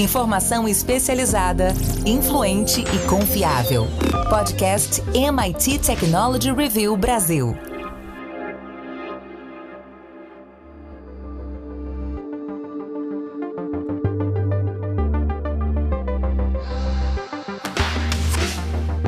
Informação especializada, influente e confiável. Podcast MIT Technology Review Brasil.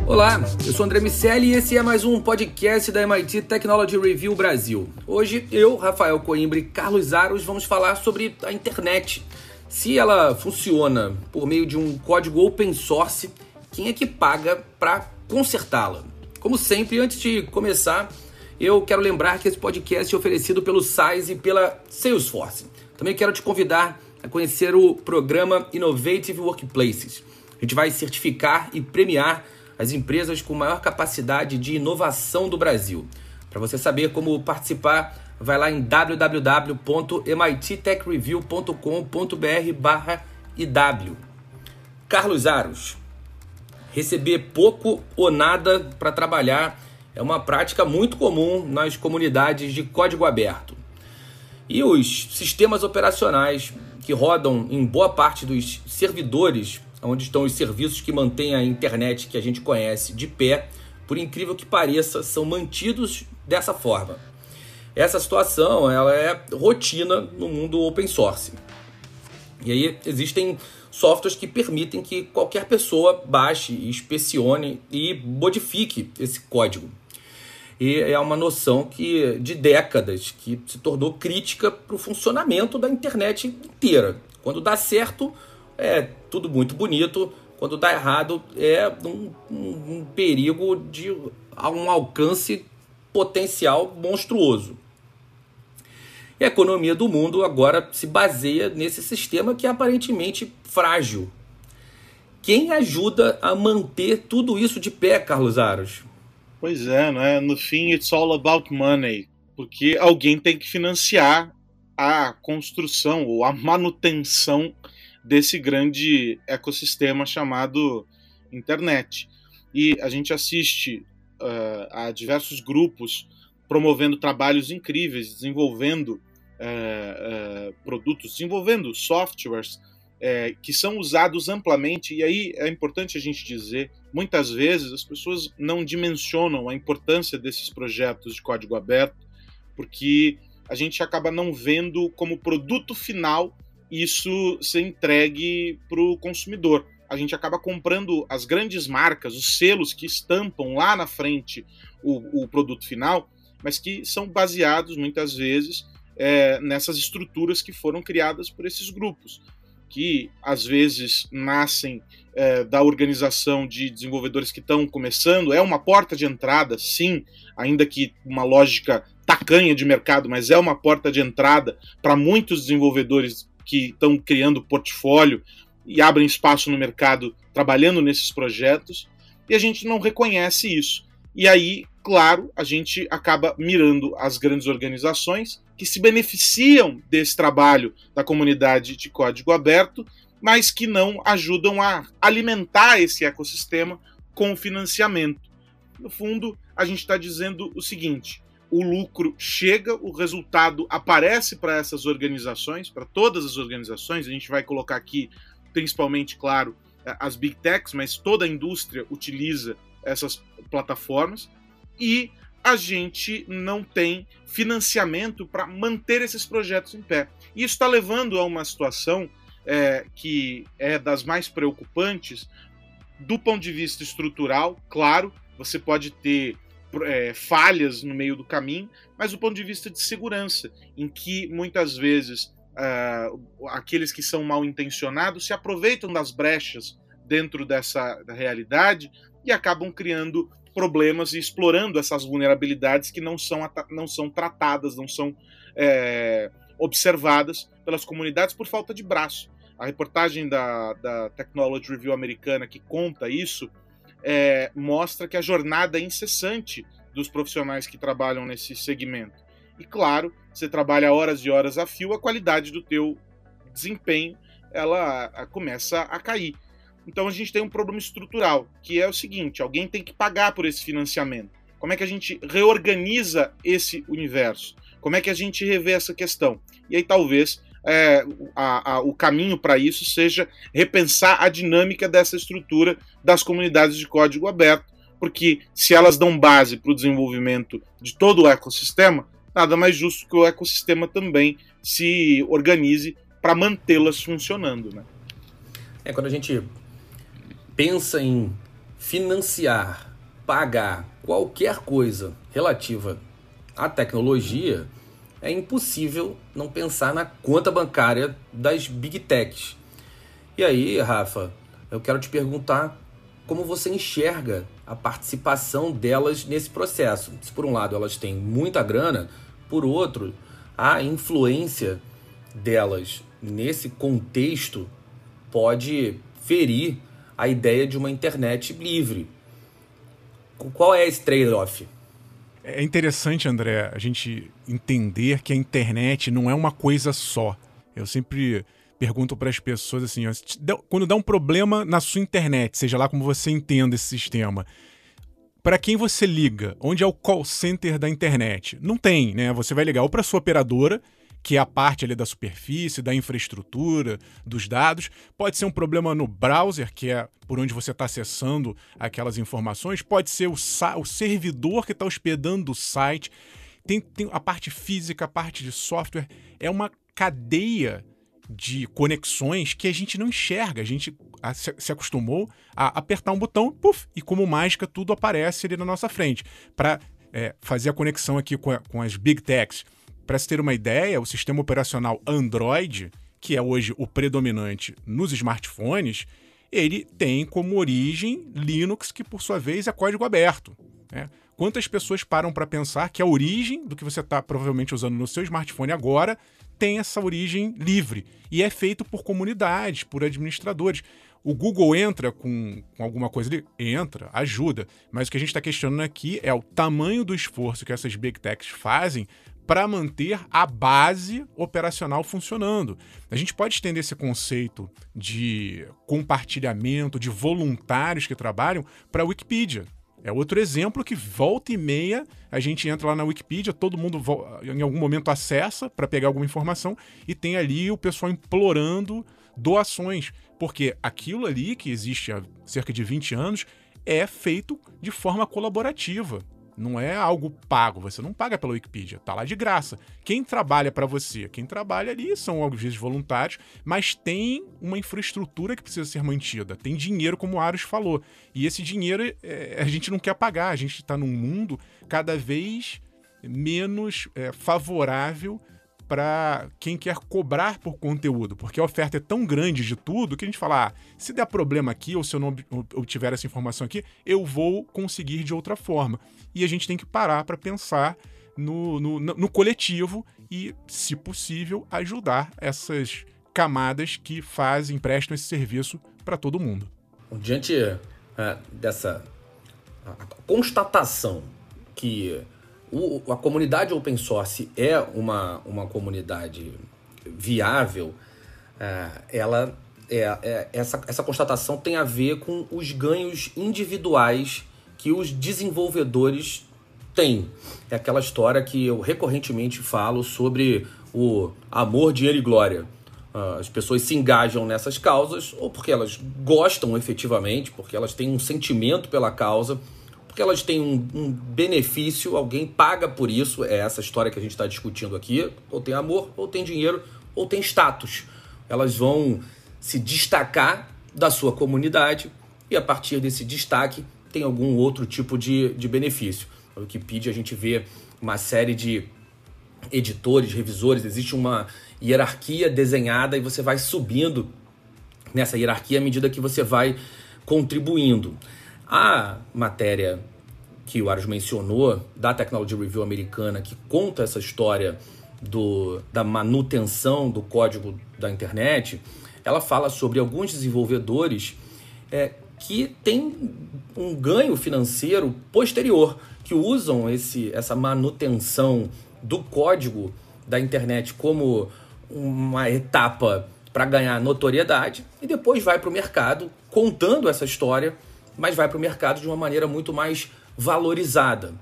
Olá, eu sou André Miceli e esse é mais um podcast da MIT Technology Review Brasil. Hoje eu, Rafael Coimbra e Carlos Aros vamos falar sobre a internet. Se ela funciona por meio de um código open source, quem é que paga para consertá-la? Como sempre, antes de começar, eu quero lembrar que esse podcast é oferecido pelo SAIS e pela Salesforce. Também quero te convidar a conhecer o programa Innovative Workplaces. A gente vai certificar e premiar as empresas com maior capacidade de inovação do Brasil. Para você saber como participar, vai lá em www.mittechreview.com.br/iw. Carlos Aros. Receber pouco ou nada para trabalhar é uma prática muito comum nas comunidades de código aberto. E os sistemas operacionais que rodam em boa parte dos servidores onde estão os serviços que mantêm a internet que a gente conhece de pé, por incrível que pareça, são mantidos dessa forma. Essa situação ela é rotina no mundo open source. E aí existem softwares que permitem que qualquer pessoa baixe, inspecione e modifique esse código. E é uma noção que de décadas que se tornou crítica para o funcionamento da internet inteira. Quando dá certo, é tudo muito bonito. Quando dá errado, é um, um, um perigo de um alcance potencial monstruoso. E a economia do mundo agora se baseia nesse sistema que é aparentemente frágil. Quem ajuda a manter tudo isso de pé, Carlos Aros? Pois é, né? No fim, it's all about money. Porque alguém tem que financiar a construção ou a manutenção desse grande ecossistema chamado internet. E a gente assiste uh, a diversos grupos promovendo trabalhos incríveis, desenvolvendo uh, produtos, desenvolvendo softwares que são usados amplamente. E aí é importante a gente dizer: muitas vezes as pessoas não dimensionam a importância desses projetos de código aberto, porque a gente acaba não vendo como produto final isso ser entregue para o consumidor. A gente acaba comprando as grandes marcas, os selos que estampam lá na frente o, o produto final, mas que são baseados muitas vezes é, nessas estruturas que foram criadas por esses grupos, que às vezes nascem é, da organização de desenvolvedores que estão começando, é uma porta de entrada, sim, ainda que uma lógica tacanha de mercado, mas é uma porta de entrada para muitos desenvolvedores que estão criando portfólio e abrem espaço no mercado trabalhando nesses projetos, e a gente não reconhece isso. E aí, claro, a gente acaba mirando as grandes organizações que se beneficiam desse trabalho da comunidade de código aberto, mas que não ajudam a alimentar esse ecossistema com financiamento. No fundo, a gente está dizendo o seguinte: o lucro chega, o resultado aparece para essas organizações, para todas as organizações. A gente vai colocar aqui, principalmente, claro, as big techs, mas toda a indústria utiliza essas plataformas e a gente não tem financiamento para manter esses projetos em pé. E isso está levando a uma situação é, que é das mais preocupantes do ponto de vista estrutural. Claro, você pode ter é, falhas no meio do caminho, mas do ponto de vista de segurança, em que muitas vezes uh, aqueles que são mal intencionados se aproveitam das brechas dentro dessa realidade e acabam criando problemas e explorando essas vulnerabilidades que não são, não são tratadas, não são é, observadas pelas comunidades por falta de braço. A reportagem da, da Technology Review americana que conta isso é, mostra que a jornada é incessante dos profissionais que trabalham nesse segmento. E claro, você trabalha horas e horas a fio, a qualidade do teu desempenho ela começa a cair. Então a gente tem um problema estrutural, que é o seguinte: alguém tem que pagar por esse financiamento. Como é que a gente reorganiza esse universo? Como é que a gente revê essa questão? E aí talvez é, a, a, o caminho para isso seja repensar a dinâmica dessa estrutura das comunidades de código aberto, porque se elas dão base para o desenvolvimento de todo o ecossistema, nada mais justo que o ecossistema também se organize para mantê-las funcionando. Né? É quando a gente pensa em financiar, pagar qualquer coisa relativa à tecnologia, é impossível não pensar na conta bancária das big techs. E aí, Rafa, eu quero te perguntar como você enxerga a participação delas nesse processo. Se por um lado elas têm muita grana, por outro, a influência delas nesse contexto pode ferir a ideia de uma internet livre. Qual é esse trade-off? É interessante, André, a gente entender que a internet não é uma coisa só. Eu sempre pergunto para as pessoas assim: quando dá um problema na sua internet, seja lá como você entenda esse sistema, para quem você liga? Onde é o call center da internet? Não tem, né? Você vai ligar ou para sua operadora que é a parte ali da superfície, da infraestrutura, dos dados. Pode ser um problema no browser, que é por onde você está acessando aquelas informações. Pode ser o, o servidor que está hospedando o site. Tem, tem a parte física, a parte de software. É uma cadeia de conexões que a gente não enxerga. A gente se acostumou a apertar um botão puff, e, como mágica, tudo aparece ali na nossa frente. Para é, fazer a conexão aqui com, a, com as big techs para se ter uma ideia, o sistema operacional Android, que é hoje o predominante nos smartphones, ele tem como origem Linux, que por sua vez é código aberto. Né? Quantas pessoas param para pensar que a origem do que você está provavelmente usando no seu smartphone agora tem essa origem livre e é feito por comunidades, por administradores. O Google entra com, com alguma coisa ali? Entra, ajuda. Mas o que a gente está questionando aqui é o tamanho do esforço que essas big techs fazem para manter a base operacional funcionando. A gente pode estender esse conceito de compartilhamento, de voluntários que trabalham para a Wikipedia. É outro exemplo que volta e meia a gente entra lá na Wikipedia, todo mundo em algum momento acessa para pegar alguma informação e tem ali o pessoal implorando doações, porque aquilo ali que existe há cerca de 20 anos é feito de forma colaborativa. Não é algo pago, você não paga pela Wikipedia, tá lá de graça. Quem trabalha para você? Quem trabalha ali são às vezes voluntários, mas tem uma infraestrutura que precisa ser mantida, tem dinheiro, como o Aros falou. E esse dinheiro é, a gente não quer pagar, a gente está num mundo cada vez menos é, favorável para quem quer cobrar por conteúdo, porque a oferta é tão grande de tudo que a gente fala, ah, se der problema aqui ou se eu não obtiver essa informação aqui, eu vou conseguir de outra forma. E a gente tem que parar para pensar no, no, no coletivo e, se possível, ajudar essas camadas que fazem, prestam esse serviço para todo mundo. Diante uh, dessa constatação que o, a comunidade open source é uma, uma comunidade viável, é, ela é, é, essa, essa constatação tem a ver com os ganhos individuais que os desenvolvedores têm. É aquela história que eu recorrentemente falo sobre o amor, dinheiro e glória. Uh, as pessoas se engajam nessas causas ou porque elas gostam efetivamente, porque elas têm um sentimento pela causa porque elas têm um, um, benefício, alguém paga por isso, é essa história que a gente está discutindo aqui, ou tem amor, ou tem dinheiro, ou tem status. Elas vão se destacar da sua comunidade e a partir desse destaque tem algum outro tipo de, de benefício. No Wikipedia a gente vê uma série de editores, revisores, existe uma hierarquia desenhada e você vai subindo nessa hierarquia à medida que você vai contribuindo. A matéria que o Aros mencionou, da Technology Review americana, que conta essa história do, da manutenção do código da internet, ela fala sobre alguns desenvolvedores é, que têm um ganho financeiro posterior, que usam esse, essa manutenção do código da internet como uma etapa para ganhar notoriedade e depois vai para o mercado contando essa história mas vai para o mercado de uma maneira muito mais valorizada.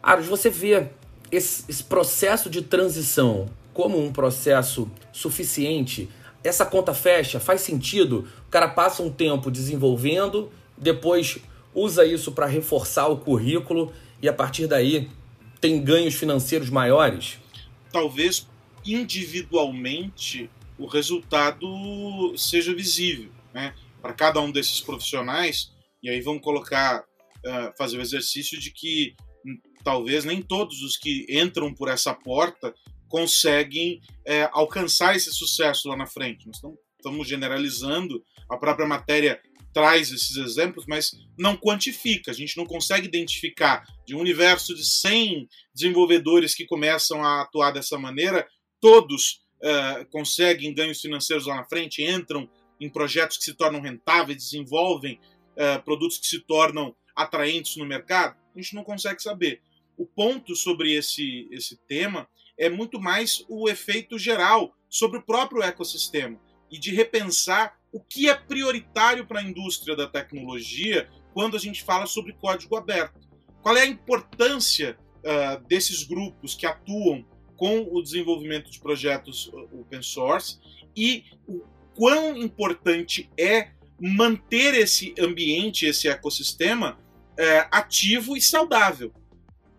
Aros, você vê esse, esse processo de transição como um processo suficiente? Essa conta fecha? Faz sentido? O cara passa um tempo desenvolvendo, depois usa isso para reforçar o currículo e a partir daí tem ganhos financeiros maiores? Talvez individualmente o resultado seja visível, né? Para cada um desses profissionais, e aí vamos colocar, uh, fazer o exercício de que hum, talvez nem todos os que entram por essa porta conseguem é, alcançar esse sucesso lá na frente. Nós estamos generalizando, a própria matéria traz esses exemplos, mas não quantifica. A gente não consegue identificar de um universo de 100 desenvolvedores que começam a atuar dessa maneira, todos uh, conseguem ganhos financeiros lá na frente, entram em projetos que se tornam rentáveis, desenvolvem uh, produtos que se tornam atraentes no mercado. A gente não consegue saber. O ponto sobre esse, esse tema é muito mais o efeito geral sobre o próprio ecossistema e de repensar o que é prioritário para a indústria da tecnologia quando a gente fala sobre código aberto. Qual é a importância uh, desses grupos que atuam com o desenvolvimento de projetos open source e o quão importante é manter esse ambiente, esse ecossistema uh, ativo e saudável.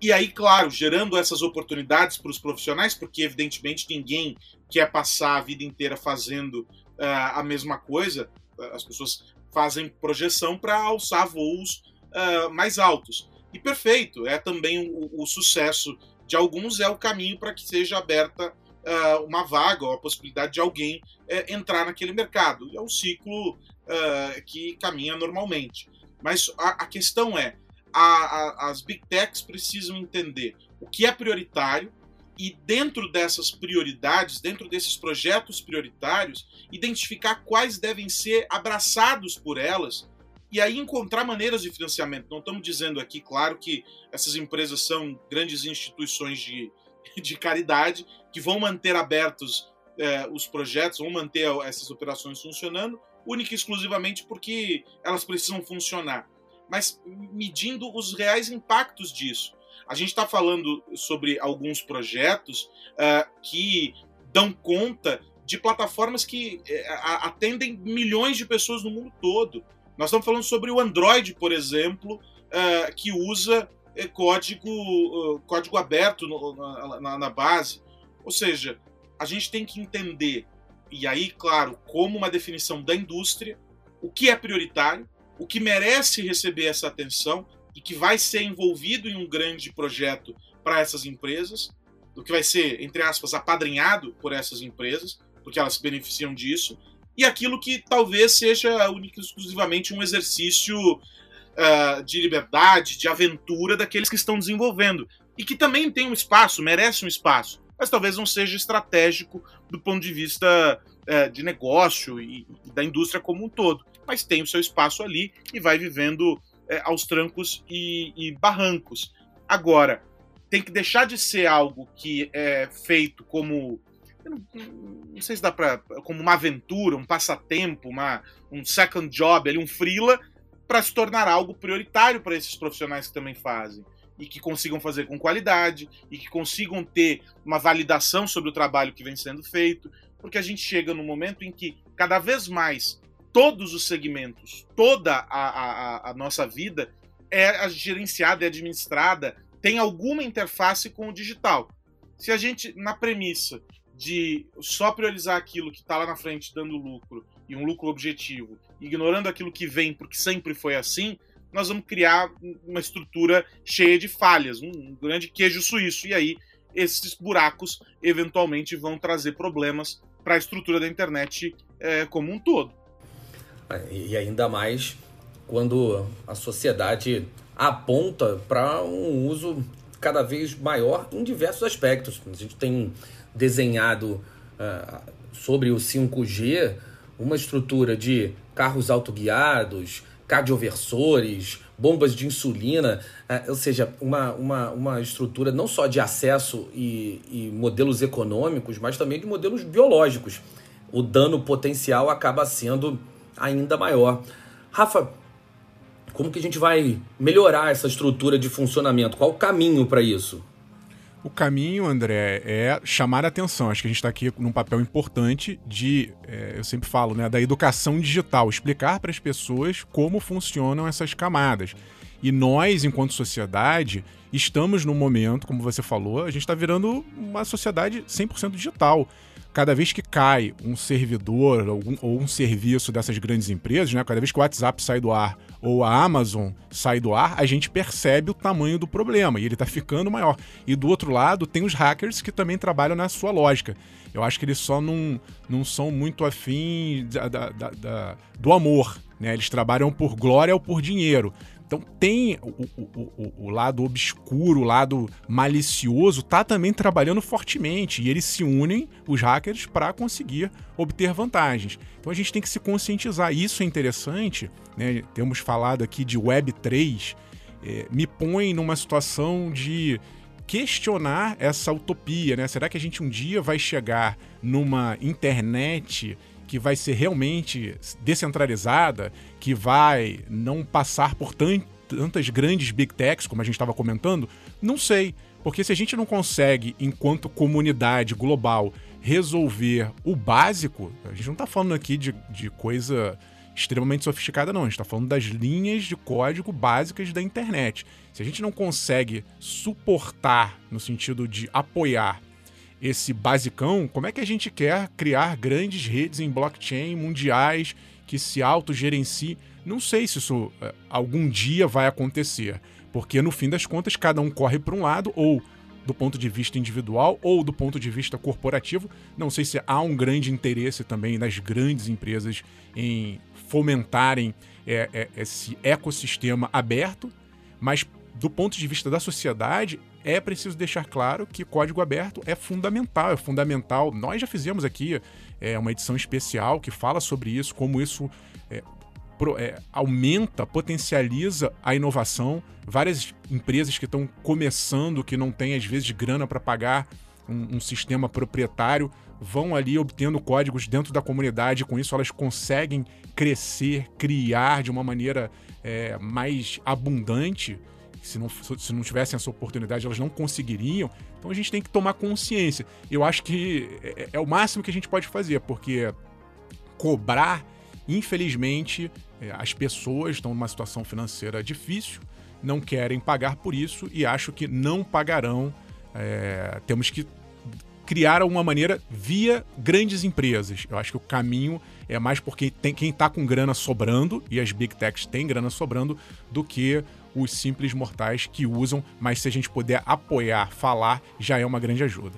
E aí, claro, gerando essas oportunidades para os profissionais, porque evidentemente ninguém quer passar a vida inteira fazendo uh, a mesma coisa. As pessoas fazem projeção para alçar voos uh, mais altos. E perfeito, é também o, o, sucesso de alguns, é o caminho para que seja aberta uh, uma vaga ou a possibilidade de alguém entrar naquele mercado. É um ciclo que caminha normalmente. Mas a, a questão é, a, a, as big techs precisam entender o que é prioritário e dentro dessas prioridades, dentro desses projetos prioritários, identificar quais devem ser abraçados por elas e aí encontrar maneiras de financiamento. Não estamos dizendo aqui, claro, que essas empresas são grandes instituições de, de caridade que vão manter abertos é, os projetos, vão manter essas operações funcionando, única e exclusivamente porque elas precisam funcionar mas medindo os reais impactos disso. A gente está falando sobre alguns projetos uh, que dão conta de plataformas que uh, atendem milhões de pessoas no mundo todo. Nós estamos falando sobre o Android, por exemplo, uh, que usa eh, código, código aberto no, na, na base. Ou seja, a gente tem que entender, e aí, claro, como uma definição da indústria, o que é prioritário, o que merece receber essa atenção e que vai ser envolvido em um grande projeto para essas empresas, do que vai ser, entre aspas, apadrinhado por essas empresas, porque elas se beneficiam disso, e aquilo que talvez seja único e exclusivamente um exercício uh, de liberdade, de aventura daqueles que estão desenvolvendo, e que também tem um espaço, merece um espaço, mas talvez não seja estratégico do ponto de vista uh, de negócio e, e da indústria como um todo mas tem o seu espaço ali e vai vivendo é, aos trancos e, e barrancos. Agora, tem que deixar de ser algo que é feito como não, não, sei se dá para como uma aventura, um passatempo, uma, um second job, ali, um freela, para se tornar algo prioritário para esses profissionais que também fazem e que consigam fazer com qualidade e que consigam ter uma validação sobre o trabalho que vem sendo feito, porque a gente chega no momento em que cada vez mais todos os segmentos, toda a, a, a nossa vida é gerenciada, é administrada, tem alguma interface com o digital. Se a gente, na premissa de só priorizar aquilo que está lá na frente dando lucro e um lucro objetivo, ignorando aquilo que vem porque sempre foi assim, nós vamos criar uma estrutura cheia de falhas, um grande queijo suíço. E aí, esses buracos eventualmente vão trazer problemas para a estrutura da internet é, como um todo. E ainda mais quando a sociedade aponta para um uso cada vez maior em diversos aspectos. A gente tem desenhado uh, sobre o 5G uma estrutura de carros autoguiados, cardioversores, bombas de insulina, uh, ou seja, uma, uma, uma estrutura não só de acesso e, e modelos econômicos, mas também de modelos biológicos. O dano potencial acaba sendo ainda maior. Rafa, como que a gente vai melhorar essa estrutura de funcionamento? Qual o caminho para isso? O caminho, André, é chamar a atenção. Acho que a gente está aqui num papel importante de, é, eu sempre falo, né, da educação digital, explicar para as pessoas como funcionam essas camadas. E nós, enquanto sociedade, estamos num momento, como você falou, a gente está virando uma sociedade 100% digital cada vez que cai um servidor ou um, ou um, serviço dessas grandes empresas, né, cada vez que o WhatsApp sai do ar ou a Amazon sai do ar, a gente percebe o tamanho do problema e ele está ficando maior. E do outro lado, tem os hackers que também trabalham na sua lógica. Eu acho que eles só não, não são muito afim da, da, da, do amor. Né? Eles trabalham por glória ou por dinheiro. Então tem o, o, o, lado obscuro, o lado malicioso, tá também trabalhando fortemente e eles se unem, os hackers, para conseguir obter vantagens. Então a gente tem que se conscientizar. Isso é interessante, né? Temos falado aqui de Web 3, é, me põe numa situação de questionar essa utopia, né? Será que a gente um dia vai chegar numa internet que vai ser realmente descentralizada, que vai não passar por tantas grandes big techs, como a gente estava comentando? Não sei. Porque se a gente não consegue, enquanto comunidade global, resolver o básico, a gente não está falando aqui de, de coisa extremamente sofisticada, não. A gente está falando das linhas de código básicas da internet. Se a gente não consegue suportar, no sentido de apoiar esse basicão, como é que a gente quer criar grandes redes em blockchain mundiais que se autogerenciem? Não sei se isso é, algum dia vai acontecer, porque no fim das contas cada um corre para um lado, ou do ponto de vista individual ou do ponto de vista corporativo. Não sei se há um grande interesse também das grandes empresas em fomentarem é, é, esse ecossistema aberto, mas do ponto de vista da sociedade, é preciso deixar claro que código aberto é fundamental, é fundamental. Nós já fizemos aqui é, uma edição especial que fala sobre isso, como isso é, pro, é, aumenta, potencializa a inovação. Várias empresas que estão começando, que não têm às vezes grana para pagar um, um, sistema proprietário, vão ali obtendo códigos dentro da comunidade. Com isso, elas conseguem crescer, criar de uma maneira é, mais abundante se não, se não tivessem essa oportunidade, elas não conseguiriam. Então a gente tem que tomar consciência. Eu acho que é, é o máximo que a gente pode fazer, porque cobrar, infelizmente, é, as pessoas estão numa situação financeira difícil, não querem pagar por isso e acho que não pagarão. É, temos que criar alguma maneira via grandes empresas. Eu acho que o caminho é mais porque tem quem está com grana sobrando, e as big techs têm grana sobrando, do que os simples mortais que usam, mas se a gente puder apoiar, falar, já é uma grande ajuda.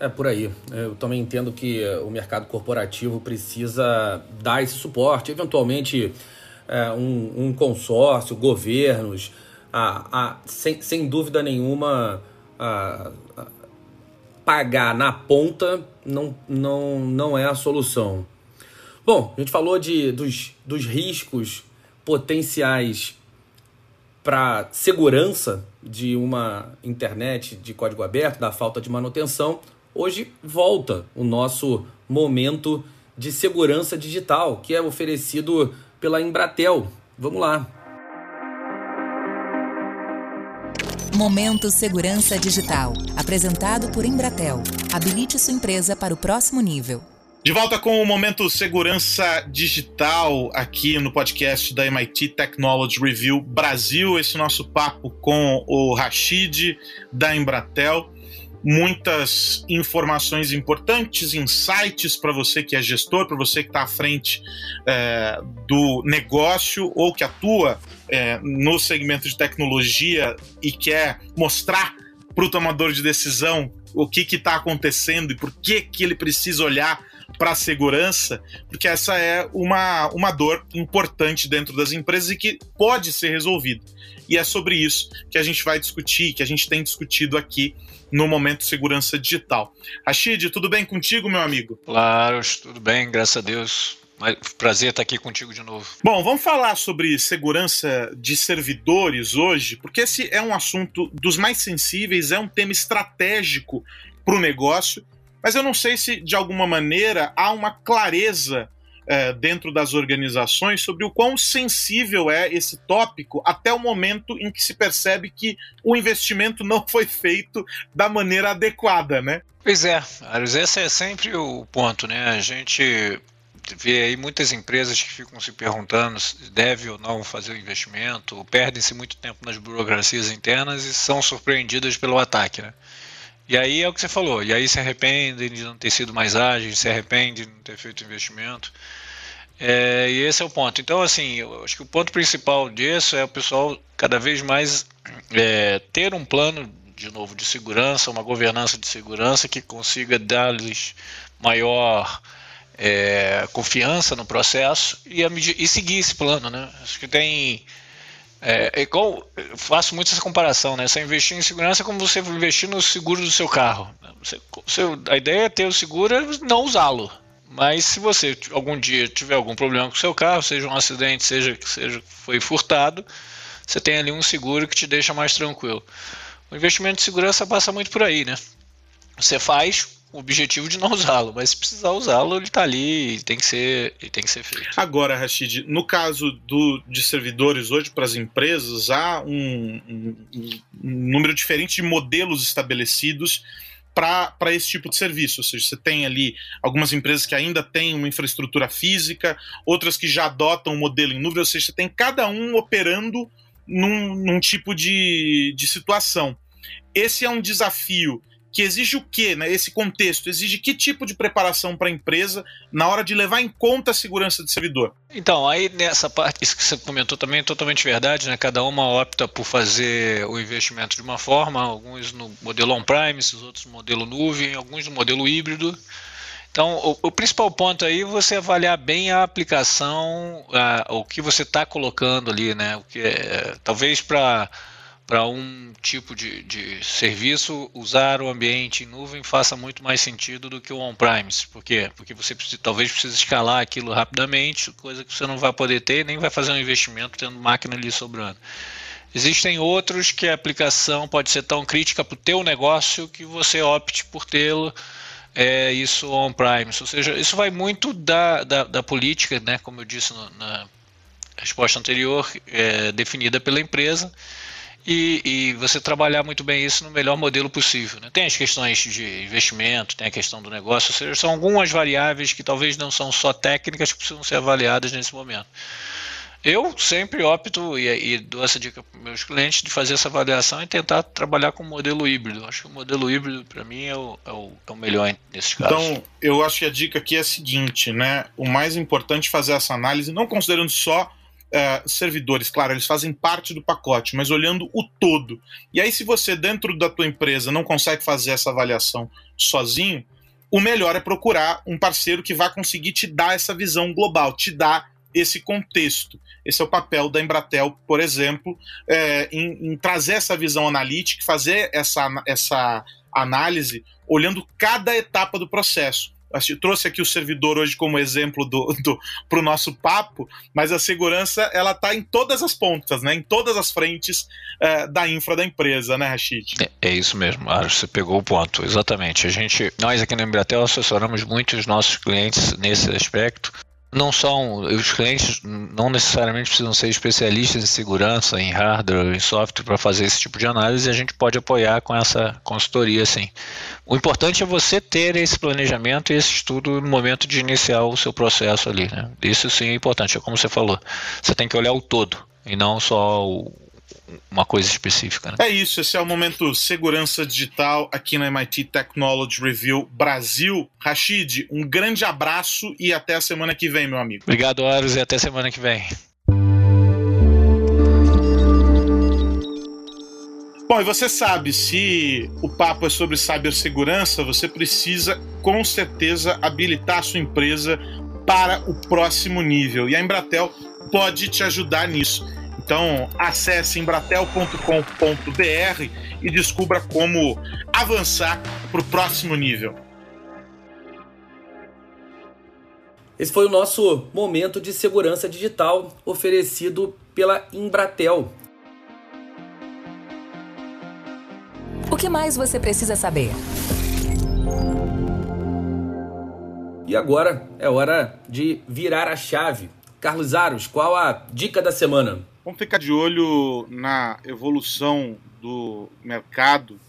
É por aí. Eu também entendo que o mercado corporativo precisa dar esse suporte, eventualmente é, um, um, consórcio, governos, a, a, sem, sem dúvida nenhuma, a, pagar na ponta não, não, não é a solução. Bom, a gente falou de, dos, dos riscos potenciais para segurança de uma internet de código aberto, da falta de manutenção, hoje volta o nosso momento de segurança digital, que é oferecido pela Embratel. Vamos lá. Momento Segurança Digital, apresentado por Embratel. Habilite sua empresa para o próximo nível. De volta com o momento segurança digital aqui no podcast da MIT Technology Review Brasil. Esse nosso papo com o Rashid da Embratel. Muitas informações importantes, insights para você que é gestor, para você que está à frente é, do negócio ou que atua é, no segmento de tecnologia e quer mostrar para o tomador de decisão o que está acontecendo e por que, que ele precisa olhar para a segurança, porque essa é uma, uma dor importante dentro das empresas e que pode ser resolvida. E é sobre isso que a gente vai discutir, que a gente tem discutido aqui no Momento Segurança Digital. Rashid, tudo bem contigo, meu amigo? Claro, tudo bem, graças a Deus. Prazer estar aqui contigo de novo. Bom, vamos falar sobre segurança de servidores hoje, porque esse é um assunto dos mais sensíveis, é um tema estratégico para o negócio mas eu não sei se de alguma maneira há uma clareza é, dentro das organizações sobre o quão sensível é esse tópico até o momento em que se percebe que o investimento não foi feito da maneira adequada, né? Pois é, esse é sempre o ponto, né? A gente vê aí muitas empresas que ficam se perguntando se deve ou não fazer o investimento, perdem-se muito tempo nas burocracias internas e são surpreendidas pelo ataque, né? E aí é o que você falou, e aí se arrependem de não ter sido mais ágeis, se arrependem de não ter feito investimento. É, e esse é o ponto. Então, assim, eu acho que o ponto principal disso é o pessoal cada vez mais é, ter um plano, de novo, de segurança, uma governança de segurança que consiga dar-lhes maior é, confiança no processo e, e, seguir esse plano, né? Acho que tem é, é igual, eu faço muito essa comparação, né? Você investir em segurança é como você investir no seguro do seu carro. Você, a ideia é ter o seguro e não usá-lo. Mas se você algum dia tiver algum problema com o seu carro, seja um acidente, seja que seja foi furtado, você tem ali um seguro que te deixa mais tranquilo. O investimento de segurança passa muito por aí, né? Você faz, o objetivo de não usá-lo, mas se precisar usá-lo, ele está ali e tem que ser, e tem que ser feito. Agora, Rashid, no caso do, de servidores hoje para as empresas, há um, um, um, número diferente de modelos estabelecidos para esse tipo de serviço. Ou seja, você tem ali algumas empresas que ainda têm uma infraestrutura física, outras que já adotam um modelo em nuvem, ou seja, você tem cada um operando num, num tipo de, de situação. Esse é um desafio que exige o quê, né? Esse contexto exige que tipo de preparação para a empresa na hora de levar em conta a segurança do servidor? Então, aí nessa parte, isso que você comentou também é totalmente verdade, né? Cada uma opta por fazer o investimento de uma forma, alguns no modelo on-premise, outros no modelo nuvem, alguns no modelo híbrido. Então, o, o, principal ponto aí é você avaliar bem a aplicação, a, o que você está colocando ali, né? O que é, talvez para para um tipo de, de serviço, usar o ambiente em nuvem faça muito mais sentido do que o on-premise. Por quê? Porque você precisa, talvez precise escalar aquilo rapidamente, coisa que você não vai poder ter, nem vai fazer um investimento tendo máquina ali sobrando. Existem outros que a aplicação pode ser tão crítica para o teu negócio que você opte por tê-lo é, isso on-premise. Ou seja, isso vai muito da, da, da política, né, como eu disse no, na resposta anterior, é, definida pela empresa e, e, você trabalhar muito bem isso no melhor modelo possível. Né? Tem as questões de investimento, tem a questão do negócio, ou seja, são algumas variáveis que talvez não são só técnicas que precisam ser avaliadas nesse momento. Eu sempre opto e, e dou essa dica para meus clientes de fazer essa avaliação e tentar trabalhar com modelo híbrido. Acho que o modelo híbrido, para mim, é o, é, o, é o melhor nesses casos. Então, eu acho que a dica aqui é a seguinte, né? O mais importante é fazer essa análise, não considerando só é, servidores, claro, eles fazem parte do pacote, mas olhando o todo. E aí, se você, dentro da tua empresa, não consegue fazer essa avaliação sozinho, o melhor é procurar um parceiro que vá conseguir te dar essa visão global, te dar esse contexto. Esse é o papel da Embratel, por exemplo, é, em, em, trazer essa visão analítica, fazer essa, essa análise olhando cada etapa do processo trouxe aqui o servidor hoje como exemplo do, do para o nosso papo, mas a segurança ela está em todas as pontas, né? Em todas as frentes é, da infra da empresa, né, Rashid? É, é isso mesmo, Aro, você pegou o ponto, exatamente. A gente, nós aqui na Embratel assessoramos muito os nossos clientes nesse aspecto não são os clientes não necessariamente precisam ser especialistas em segurança, em hardware, em software para fazer esse tipo de análise. A gente pode apoiar com essa consultoria, sim. O importante é você ter esse planejamento e esse estudo no momento de iniciar o seu processo ali. Né? Isso sim é importante, é como você falou. Você tem que olhar o todo e não só o, uma coisa específica. Né? É isso, esse é o momento segurança digital aqui na MIT Technology Review Brasil. Rashid, um grande abraço e até a semana que vem, meu amigo. Obrigado, Aros, e até semana que vem. Bom, e você sabe, se o papo é sobre cibersegurança, você precisa com certeza habilitar a sua empresa para o próximo nível. E a Embratel pode te ajudar nisso. Então, acesse embratel.com.br e descubra como avançar para o próximo nível. Esse foi o nosso momento de segurança digital oferecido pela Embratel. O que mais você precisa saber? E agora é hora de virar a chave. Carlos Aros, qual a dica da semana? Vamos ficar de olho na evolução do mercado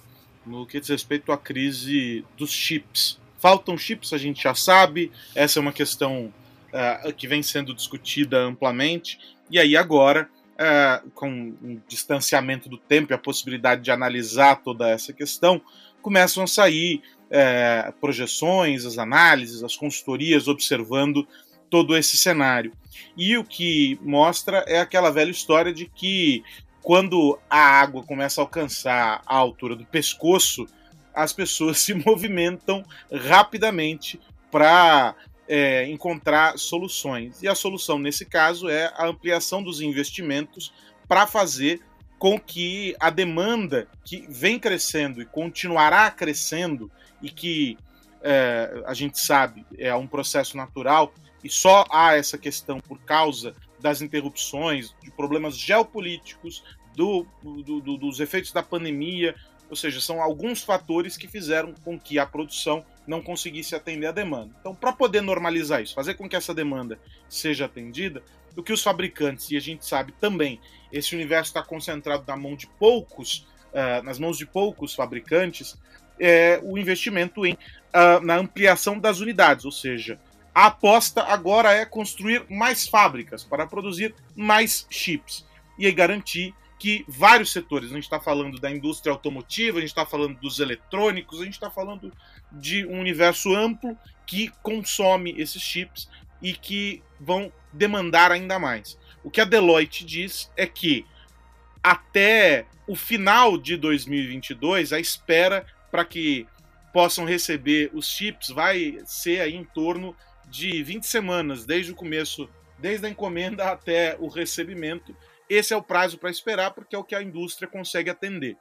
no que diz respeito à crise dos chips. Faltam chips, a gente já sabe, essa é uma questão uh, que vem sendo discutida amplamente, e aí agora, uh, com um distanciamento do tempo e a possibilidade de analisar toda essa questão, começam a sair uh, projeções, as análises, as consultorias observando todo esse cenário. E o que mostra é aquela velha história de que quando a água começa a alcançar a altura do pescoço, as pessoas se movimentam rapidamente para é, encontrar soluções. E a solução, nesse caso, é a ampliação dos investimentos para fazer com que a demanda que vem crescendo e continuará crescendo, e que é, a gente sabe é um processo natural, e só há essa questão por causa das interrupções, de problemas geopolíticos, do, do, do, dos efeitos da pandemia, ou seja, são alguns fatores que fizeram com que a produção não conseguisse atender a demanda. Então, para poder normalizar isso, fazer com que essa demanda seja atendida, o que os fabricantes, e a gente sabe também, esse universo está concentrado na mão de poucos, uh, nas mãos de poucos fabricantes, é o investimento em, uh, na ampliação das unidades, ou seja, a aposta agora é construir mais fábricas para produzir mais chips e aí garantir que vários setores, a gente está falando da indústria automotiva, a gente está falando dos eletrônicos, a gente está falando de um universo amplo que consome esses chips e que vão demandar ainda mais. O que a Deloitte diz é que até o final de 2022, a espera para que possam receber os chips vai ser aí em torno de 20 semanas, desde o começo, desde a encomenda até o recebimento, esse é o prazo para esperar, porque é o que a indústria consegue atender.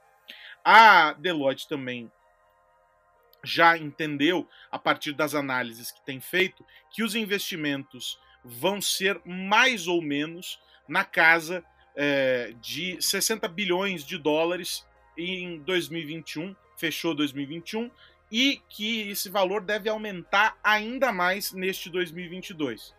A Deloitte também já entendeu, a partir das análises que tem feito, que os investimentos vão ser mais ou menos na casa é, de 60 bilhões de dólares em 2021, fechou 2021, e que esse valor deve aumentar ainda mais neste 2022.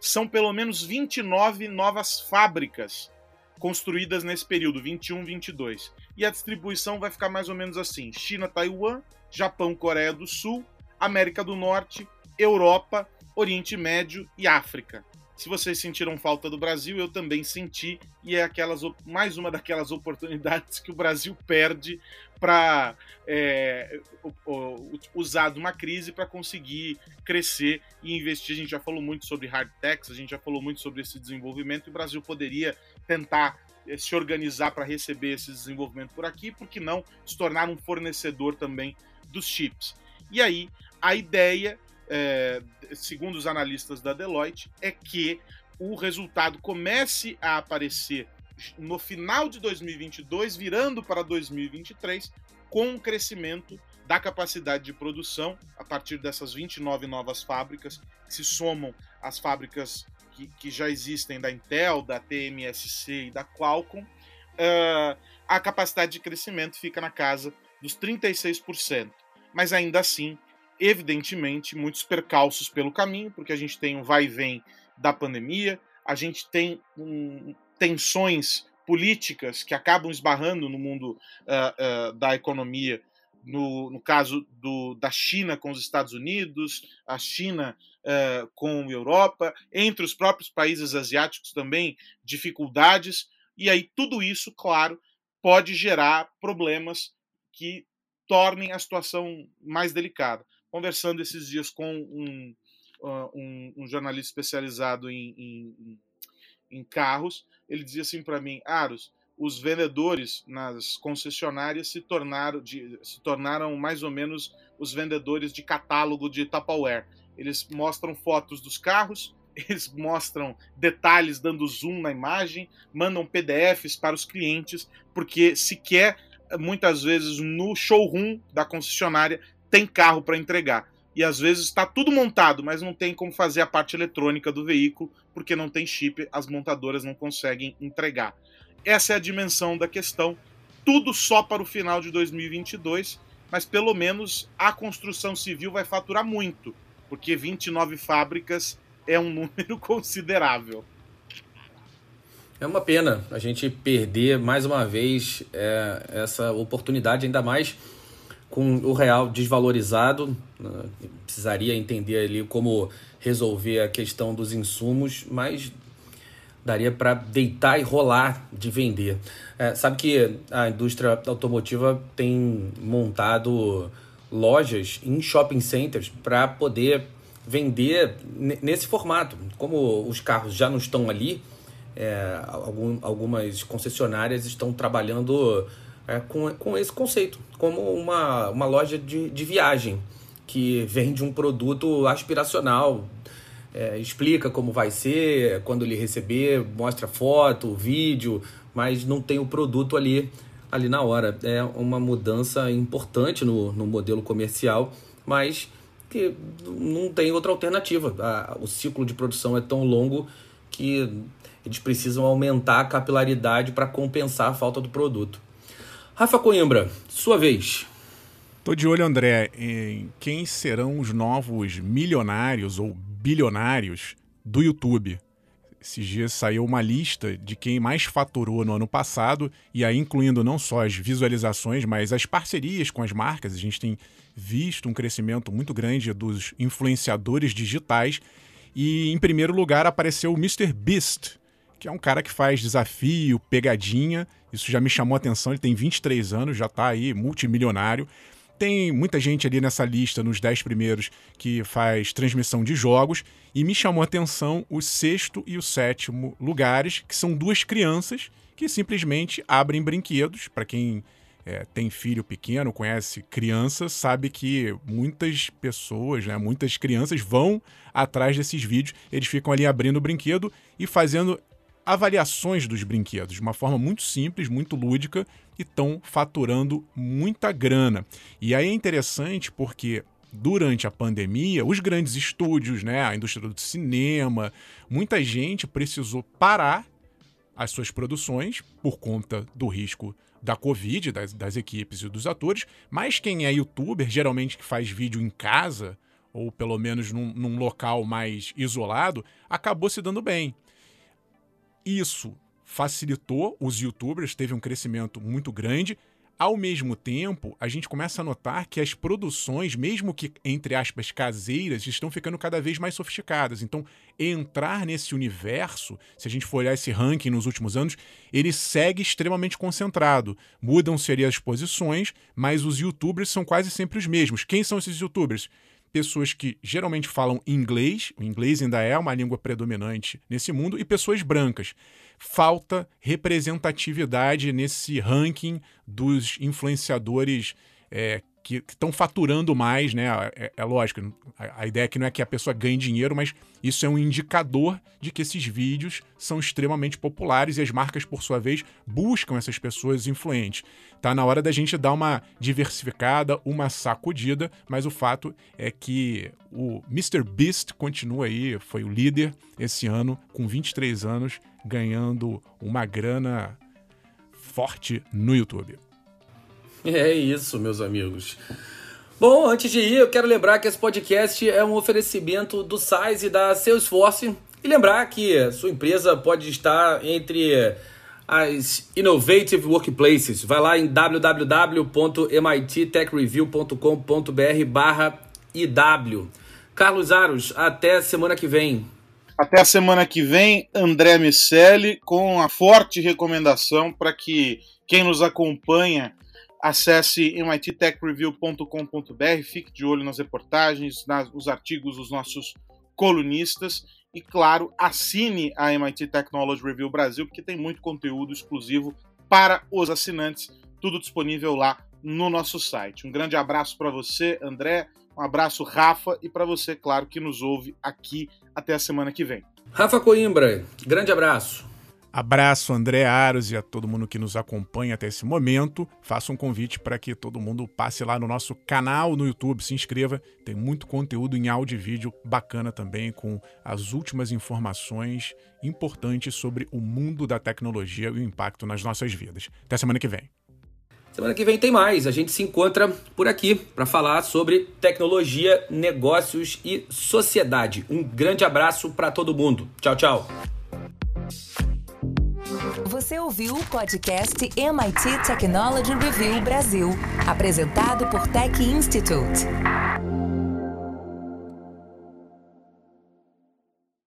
São pelo menos 29 novas fábricas construídas nesse período, 21, 22. E a distribuição vai ficar mais ou menos assim: China, Taiwan, Japão, Coreia do Sul, América do Norte, Europa, Oriente Médio e África. Se vocês sentiram falta do Brasil, eu também senti, e é aquelas, mais uma daquelas oportunidades que o Brasil perde para é, usar de uma crise para conseguir crescer e investir. A gente já falou muito sobre hard techs, a gente já falou muito sobre esse desenvolvimento, e o Brasil poderia tentar eh, se organizar para receber esse desenvolvimento por aqui, porque não se tornar um fornecedor também dos chips. E aí, a ideia, é, segundo os analistas da Deloitte, é que o resultado comece a aparecer no final de 2022, virando para 2023, com um crescimento da capacidade de produção a partir dessas 29 novas fábricas que se somam às fábricas que, que já existem da Intel, da TMSC e da Qualcomm, uh, a capacidade de crescimento fica na casa dos 36%. Mas ainda assim, evidentemente, muitos percalços pelo caminho, porque a gente tem um vai e vem da pandemia, a gente tem um, tensões políticas que acabam esbarrando no mundo uh, uh, da economia no, no caso do, da China com os Estados Unidos, a China uh, com a Europa, entre os próprios países asiáticos também, dificuldades, e aí tudo isso, claro, pode gerar problemas que tornem a situação mais delicada. Conversando esses dias com um, um, um jornalista especializado em, em, em carros, ele dizia assim para mim, Aros, os vendedores nas concessionárias se tornaram, de, se tornaram mais ou menos os vendedores de catálogo de Tupperware. Eles mostram fotos dos carros, eles mostram detalhes dando zoom na imagem, mandam PDFs para os clientes, porque sequer muitas vezes no showroom da concessionária tem carro para entregar. E às vezes está tudo montado, mas não tem como fazer a parte eletrônica do veículo, porque não tem chip, as montadoras não conseguem entregar. Essa é a dimensão da questão. Tudo só para o final de 2022, mas pelo menos a construção civil vai faturar muito, porque 29 fábricas é um número considerável. É uma pena a gente perder mais uma vez é, essa oportunidade, ainda mais com o real desvalorizado. Né? Precisaria entender ali como resolver a questão dos insumos, mas daria para deitar e rolar de vender. É, sabe que a indústria automotiva tem montado lojas em shopping centers para poder vender nesse formato. Como os carros já não estão ali, é, algum, algumas concessionárias estão trabalhando é, com, com esse conceito, como uma, uma loja de, de viagem que vende um produto aspiracional, é, explica como vai ser, quando ele receber, mostra foto, vídeo, mas não tem o produto ali, ali na hora. É uma mudança importante no, no modelo comercial, mas que não tem outra alternativa. A, o ciclo de produção é tão longo que eles precisam aumentar a capilaridade para compensar a falta do produto. Rafa Coimbra, sua vez. Tô de olho, André, em quem serão os novos milionários ou bilionários do YouTube. Esses dias saiu uma lista de quem mais faturou no ano passado, e aí incluindo não só as visualizações, mas as parcerias com as marcas. A gente tem visto um crescimento muito grande dos influenciadores digitais. E em primeiro lugar apareceu o Mr. Beast, que é um cara que faz desafio, pegadinha. Isso já me chamou a atenção. Ele tem 23 anos, já está aí multimilionário. Tem muita gente ali nessa lista, nos 10 primeiros, que faz transmissão de jogos, e me chamou a atenção o sexto e o sétimo lugares, que são duas crianças que simplesmente abrem brinquedos. Para quem é, tem filho pequeno, conhece criança, sabe que muitas pessoas, né, muitas crianças vão atrás desses vídeos, eles ficam ali abrindo o brinquedo e fazendo avaliações dos brinquedos de uma forma muito simples, muito lúdica e estão faturando muita grana. E aí é interessante porque durante a pandemia, os grandes estúdios, né, a indústria do cinema, muita gente precisou parar as suas produções por conta do risco da Covid, das, das equipes e dos atores, mas quem é youtuber, geralmente que faz vídeo em casa, ou pelo menos num, num local mais isolado, acabou se dando bem. Isso facilitou os youtubers, teve um crescimento muito grande. Ao mesmo tempo, a gente começa a notar que as produções, mesmo que entre aspas caseiras, estão ficando cada vez mais sofisticadas. Então, entrar nesse universo, se a gente for olhar esse ranking nos últimos anos, ele segue extremamente concentrado. Mudam-se ali as posições, mas os youtubers são quase sempre os mesmos. Quem são esses youtubers? Pessoas que geralmente falam inglês, o inglês ainda é uma língua predominante nesse mundo, e pessoas brancas. Falta representatividade nesse ranking dos influenciadores é, que estão faturando mais, né? É, é lógico, a, a, ideia aqui não é que a pessoa ganhe dinheiro, mas isso é um indicador de que esses vídeos são extremamente populares e as marcas, por sua vez, buscam essas pessoas influentes. Tá na hora da gente dar uma diversificada, uma sacudida, mas o fato é que o Mr. Beast continua aí, foi o líder esse ano, com 23 anos, ganhando uma grana forte no YouTube. É isso, meus amigos. Bom, antes de ir, eu quero lembrar que esse podcast é um oferecimento do SAIS e da Salesforce. E lembrar que sua empresa pode estar entre as Innovative Workplaces. Vai lá em www.mittechreview.com.br barra IW. Carlos Aros, até semana que vem. Até a semana que vem, André Miscelli, com a forte recomendação para que quem nos acompanha Acesse mittechreview.com.br, fique de olho nas reportagens, nos artigos dos nossos colunistas e, claro, assine a MIT Technology Review Brasil, porque tem muito conteúdo exclusivo para os assinantes, tudo disponível lá no nosso site. Um grande abraço para você, André, um abraço, Rafa, e para você, claro, que nos ouve aqui. Até a semana que vem. Rafa Coimbra, grande abraço. Abraço, André Aros e a todo mundo que nos acompanha até esse momento. Faço um convite para que todo mundo passe lá no nosso canal no YouTube, se inscreva. Tem muito conteúdo em áudio e vídeo bacana também, com as últimas informações importantes sobre o mundo da tecnologia e o impacto nas nossas vidas. Até semana que vem. Semana que vem tem mais. A gente se encontra por aqui para falar sobre tecnologia, negócios e sociedade. Um grande abraço para todo mundo. Tchau, tchau. Você ouviu o podcast MIT Technology Review Brasil, apresentado por Tech Institute.